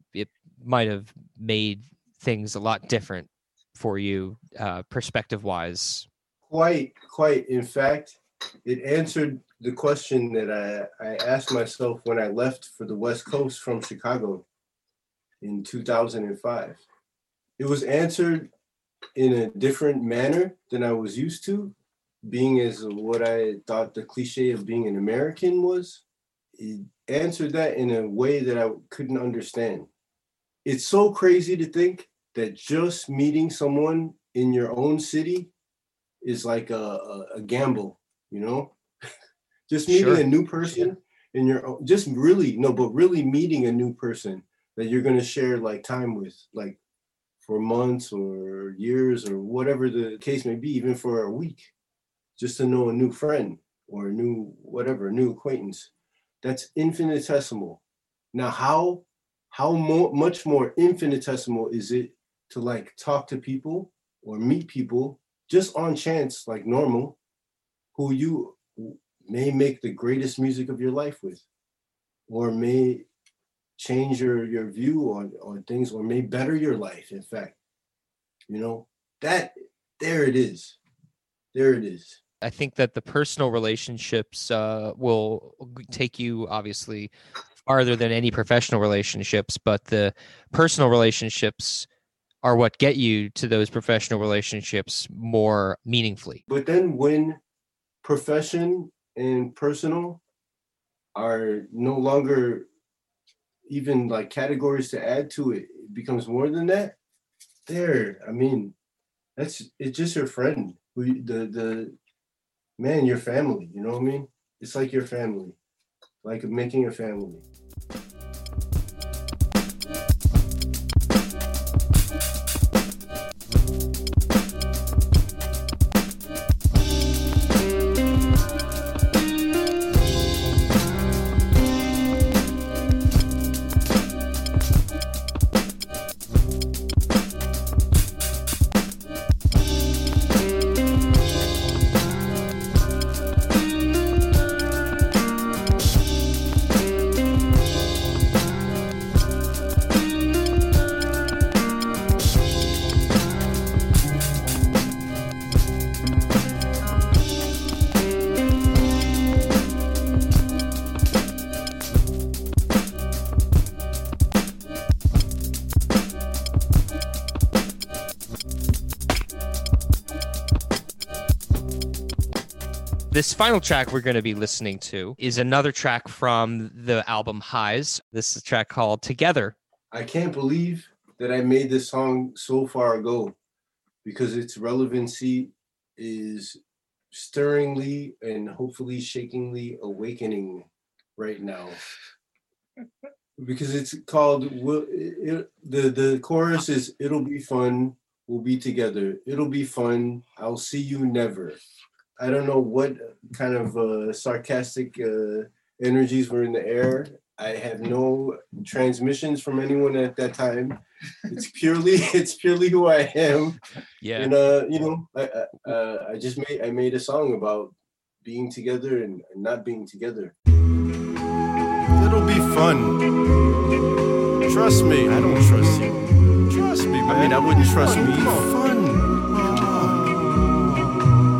might have made things a lot different for you, uh, perspective wise. Quite, quite. In fact, it answered the question that I, I asked myself when I left for the West Coast from Chicago in 2005. It was answered in a different manner than I was used to, being as what I thought the cliche of being an American was. It answered that in a way that I couldn't understand. It's so crazy to think that just meeting someone in your own city is like a, a, a gamble, you know? just meeting Sure. a new person in your own, just really, no, but really meeting a new person that you're going to share like time with, like for months or years or whatever the case may be, even for a week, just to know a new friend or a new whatever, a new acquaintance. That's infinitesimal. Now, how how much more infinitesimal is it to like talk to people or meet people just on chance, like normal, who you may make the greatest music of your life with, or may change your your view on on things, or may better your life. In fact, you know that there it is, there it is. I think that the personal relationships uh, will take you obviously farther than any professional relationships, but the personal relationships are what get you to those professional relationships more meaningfully. But then when profession and personal are no longer even like categories to add to it, it becomes more than that. There, I mean, that's it's just your friend. Who the the man, your family. You know what I mean? It's like your family, like making a family. Thank you. This final track we're going to be listening to is another track from the album Highs. This is a track called Together. I can't believe that I made this song so far ago because its relevancy is stirringly and hopefully shakingly awakening right now. Because it's called it, the the chorus is it'll be fun we'll be together it'll be fun I'll see you never I don't know what kind of uh, sarcastic uh, energies were in the air I have no transmissions from anyone at that time it's purely it's purely who I am Yeah. and uh you know I I, uh, I just made I made a song about being together and, and not being together It'll be fun. Trust me. I don't trust you. Trust me, man. I mean, I wouldn't trust me. Fun.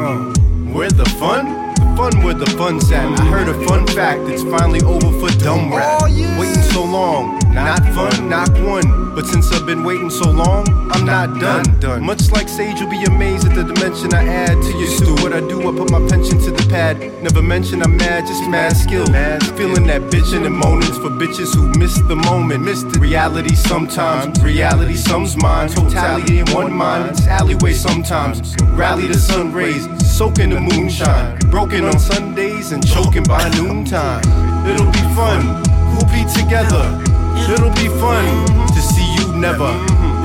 Uh, where the fun? The fun where the fun's at. I heard a fun fact. It's finally over for dumb rap. Oh, waiting so long. Not fun, not one. But since I've been waiting so long, I'm not done. done. Much like Sage, you'll be amazed at the dimension I add to your stew. What I do, I put my pension to the pad. Never mention I'm mad, just mad skill. Feeling that bitchin' and moanings for bitches who missed the moment. Missed the reality sometimes. Reality some's mine. Totality in one mind. It's alleyway sometimes. Rally the sun rays, soaking the moonshine. Broken on Sundays and choking by noontime. It'll be fun. We'll be together. It'll be fun to see you never.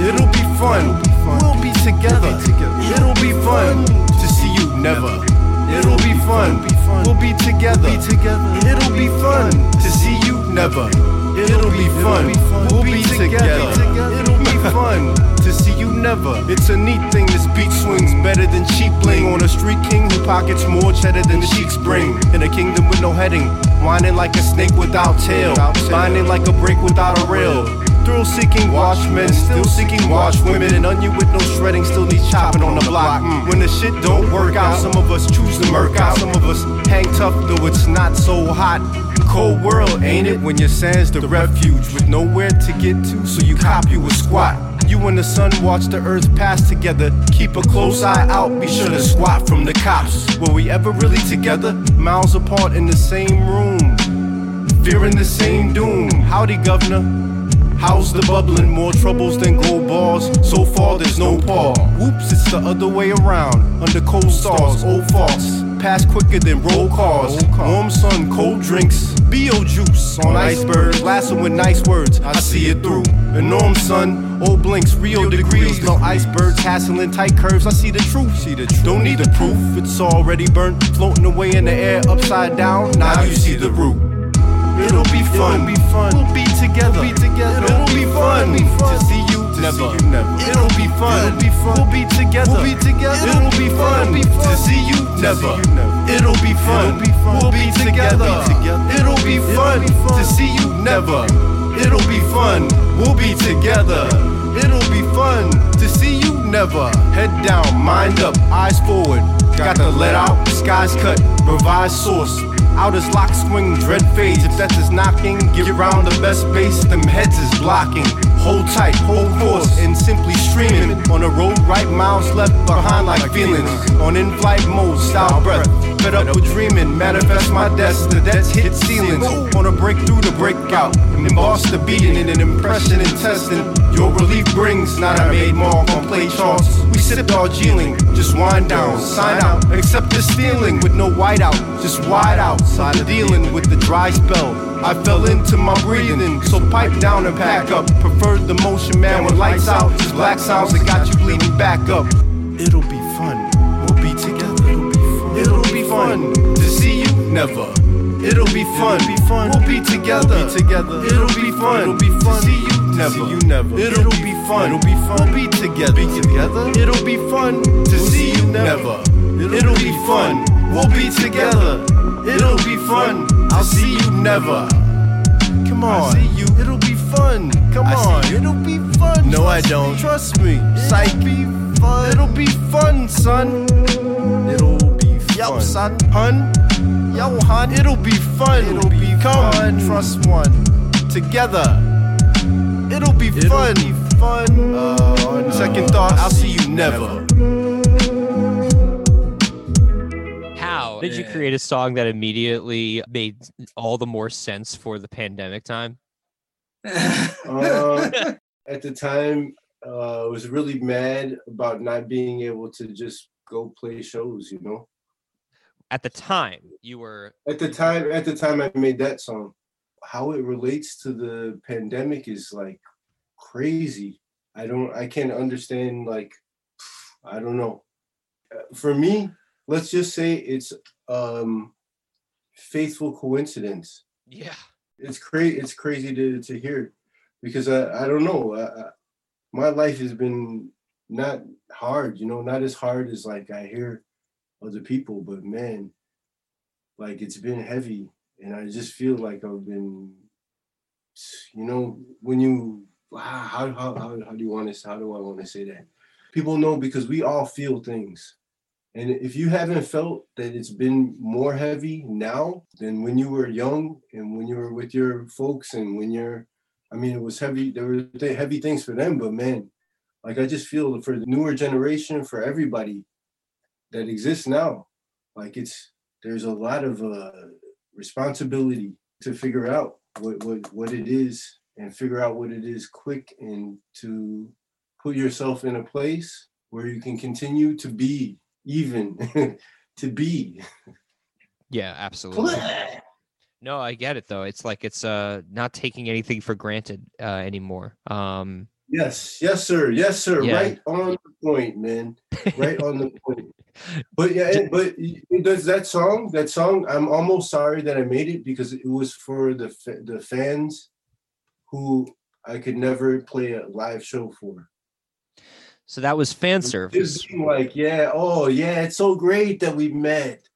It'll be fun. We'll be together. It'll be fun to see you never. It'll be fun. We'll be together. It'll be fun to see you never. It'll be fun. We'll be together. It'll be fun you never. It's a neat thing. This beat swings better than cheap bling on a street king who pockets more cheddar than the cheeks bring. In a kingdom with no heading, whining like a snake without tail, binding like a break without a rail. Thrill seeking watchmen, still seeking watch women. An onion with no shredding still needs chopping on the block. Mm. When the shit don't work out, some of us choose to murk out. Some of us hang tough though it's not so hot. Cold world, ain't it? When your sand's the refuge with nowhere to get to, so you cop you a squat. You and the sun watch the earth pass together. Keep a close eye out, be sure to squat from the cops. Were we ever really together? Miles apart in the same room, fearing the same doom. Howdy, governor. How's the bubbling? More troubles than gold bars. So far, there's no pause. Whoops, it's the other way around. Under cold stars, old faults. Pass quicker than roll cars. Warm sun, cold drinks. Bo juice on icebergs. Blasting with nice words. I see it through. Enorm sun, old blinks, real degrees. No icebergs, hassling tight curves. I see the truth. See the truth. Don't need the proof. It's already burnt. Floating away in the air, upside down. Now you see the root. It'll be fun. It'll be fun. We'll be together. We'll be together. It'll, be fun. to see you never. It'll be fun. It'll be fun. We'll be together. We'll be together. It'll be fun. to see you never. It'll be fun. We'll be together. It'll be fun. to see you never. It'll be fun. We'll be together. It'll be fun to see you never. Head down, mind up, eyes forward. Got the let out, skies cut, revised source. Out as lock swing, dread fades. If that is knocking, get round the best base, them heads is blocking. Hold tight, hold course, and simply streaming. On the road, right miles left behind like feelings. On in flight mode, style breath. Fed up with dreaming, manifest my. The debts hit ceilings. On a breakthrough to break out. Emboss the beating in an impression and testing. Your relief brings, not I made mark on play charts. We sip Darjeeling, just wind down, sign out. Accept this feeling with no whiteout, just wide outside of dealing with the dry spell. I fell into my breathing, so pipe down and pack up. Preferred the motion man with lights out, black sounds that got you bleeding back up. It'll be fun to see you never. It'll be fun, be fun. We'll be together. together. It'll be fun. It'll be fun. To see you never. See you never. It'll, be fun. It'll be fun. We'll be together. Be together. It'll be fun to see you never. It'll be fun. We'll be together. It'll be fun. I'll see you never. Come on. see you. It'll be fun. Come on. It'll be fun. No, I don't. Trust me. Psych. It'll be fun. It'll be fun, son. It'll be fun. Yo, son. Hun. Yo, hun. It'll be fun. It'll be Come fun. Trust one. Together. It'll be fun. It'll be fun. Uh, on second thought, I'll see you never. How did you create a song that immediately made all the more sense for the pandemic time? Uh, at the time, uh, I was really mad about not being able to just go play shows. You know, At the time, you were at the time, at the time I made that song, how it relates to the pandemic is like crazy. I don't, I can't understand. Like, I don't know. Uh, For me, let's just say it's um faithful coincidence. yeah. it's crazy it's crazy to to hear because i i don't know I, I, my life has been not hard you know not as hard as like i hear other people but man like it's been heavy and i just feel like i've been you know when you how how how, how do you want to how do i want to say that people know because we all feel things and if you haven't felt that it's been more heavy now than when you were young and when you were with your folks and when you're, I mean, it was heavy. There were heavy things for them, but man, like I just feel for the newer generation, for everybody that exists now, like it's there's a lot of uh, responsibility to figure out what what what it is and figure out what it is quick and to put yourself in a place where you can continue to be even to be Yeah, absolutely. No, I get it though. It's like it's uh not taking anything for granted uh anymore. Um yes yes sir yes sir Yeah. right on the point man right on the point but yeah but does that song that song i'm almost sorry that i made it because it was for the the fans who i could never play a live show for so that was fan service. like yeah oh yeah it's so great that we met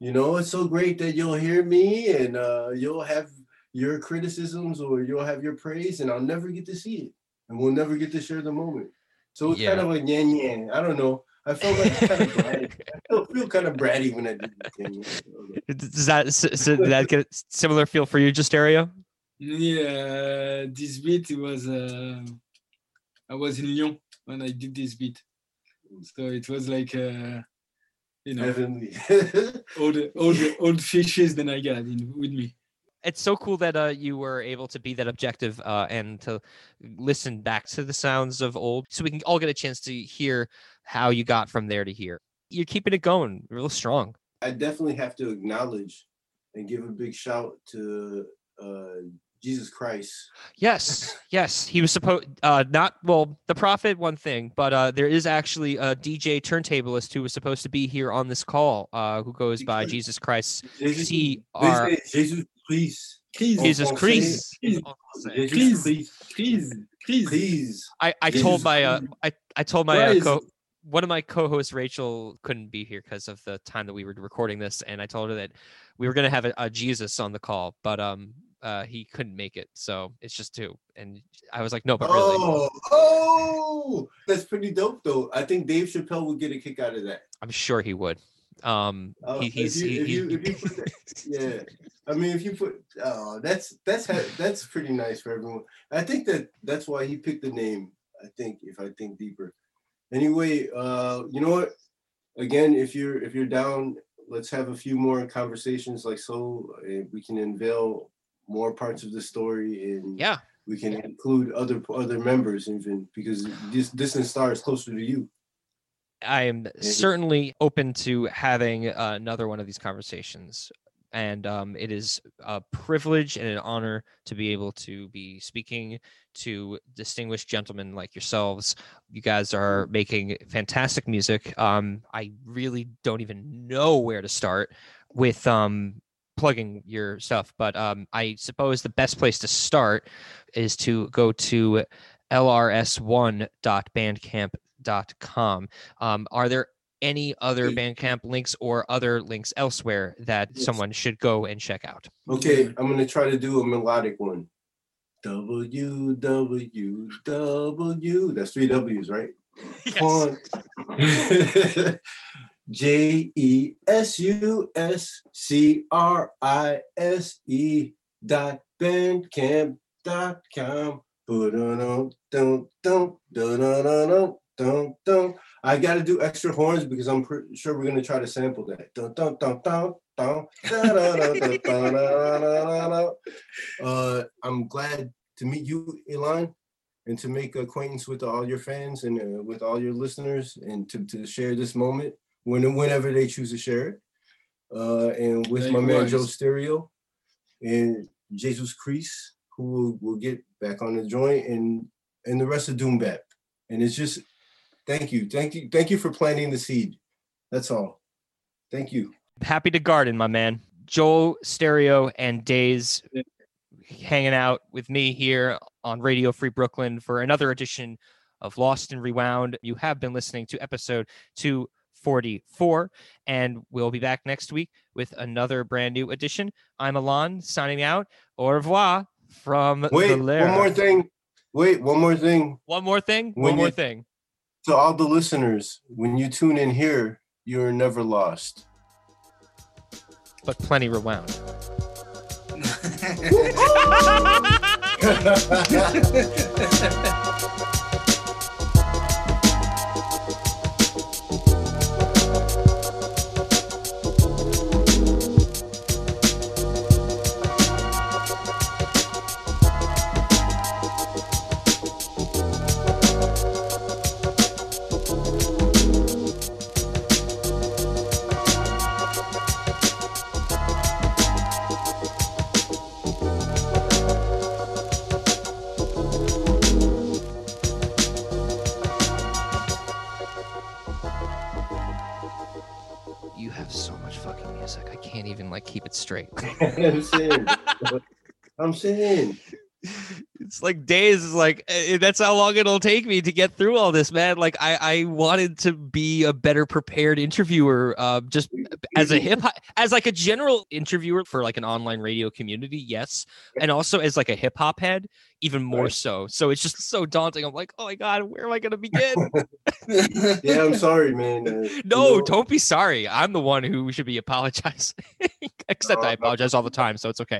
you know it's so great that you'll hear me and uh you'll have your criticisms or you'll have your praise and i'll never get to see it and we'll never get to share the moment so it's kind Yeah. of a yan yan i don't know i felt like kind of bratty. i feel, feel kind of bratty when i did the yan yan. Does that so, so did that get a similar feel for you, Jostereo? yeah, this beat it was uh, I was in Lyon when I did this beat, so it was like uh, you know heavenly all the all the old fishes that I got in with me. It's so cool that uh you were able to be that objective uh and to listen back to the sounds of old so we can all get a chance to hear how you got from there to here. You're keeping it going real strong. I definitely have to acknowledge and give a big shout to uh, Jesus Christ. Yes, yes. He was supposed uh not well, the prophet one thing, but uh there is actually a DJ turntablist who was supposed to be here on this call, uh who goes by Jesus Christ. Jesus, C they R say Jesus Christ. Please, Jesus Christ. Please. Jesus Please. Christ. please, please, Please. I, I told my uh, I, I told my uh, co- one of my co-hosts Rachel couldn't be here because of the time that we were recording this and I told her that we were gonna have a, a Jesus on the call but um uh he couldn't make it so it's just two and I was like no but really Oh, oh, that's pretty dope though. I think Dave Chappelle would get a kick out of that. I'm sure he would um he, if he's you- he, if you- if you put that- yeah. I mean, if you put, oh, that's that's that's pretty nice for everyone. I think that that's why he picked the name. I think if I think deeper. Anyway, uh, you know what? Again, if you're if you're down, let's have a few more conversations like so. uh, we can unveil more parts of the story and yeah we can include other other members even because this distant star is closer to you. I am certainly open to having uh, another one of these conversations. And um, it is a privilege and an honor to be able to be speaking to distinguished gentlemen like yourselves. You guys are making fantastic music. Um, I really don't even know where to start with um, plugging your stuff, but um, I suppose the best place to start is to go to lrs1.bandcamp.com. Um, are there any other Bandcamp links or other links elsewhere that Yes. someone should go and check out? Okay, I'm gonna try to do a melodic one. W W W. That's three W's, right? One. J E S U S C R I S E dot bandcamp dot com. Ba-da-dum, dum, dum, da-da-da-dum, dun, dun. I got to do extra horns because I'm pretty sure we're going to try to sample that. Dun, dun, dun, dun, dun, dun, dun, uh, I'm glad to meet you, Elann, and to make acquaintance with all your fans and uh, with all your listeners and to, to share this moment when, whenever they choose to share it. Uh, and with Thank my man Jostereo and Jesus Crise, who will, will get back on the joint and and the rest of Doom Bap. And it's just thank you, thank you, thank you for planting the seed. That's all. Thank you. Happy to garden, my man. Jostereo and Days hanging out with me here on Radio Free Brooklyn for another edition of Lost and Rewound. You have been listening to episode 244, and we'll be back next week with another brand new edition. I'm Elann signing out. Au revoir from Wait, one more thing. Wait, one more thing. One more thing. When One more you- thing. To all the listeners, when you tune in here, you're never lost. But plenty rewound. I'm saying. it's like days is like eh, that's how long it'll take me to get through all this man. Like i i wanted to be a better prepared interviewer uh just as a hip hop as like a general interviewer for like an online radio community yes. And also as like a hip hop head even more Right. so. So it's just so daunting. I'm like oh my god where am i to begin? Yeah, I'm sorry, man. Uh, you no know, don't be sorry. I'm the one who should be apologizing except No, i apologize all the time so it's okay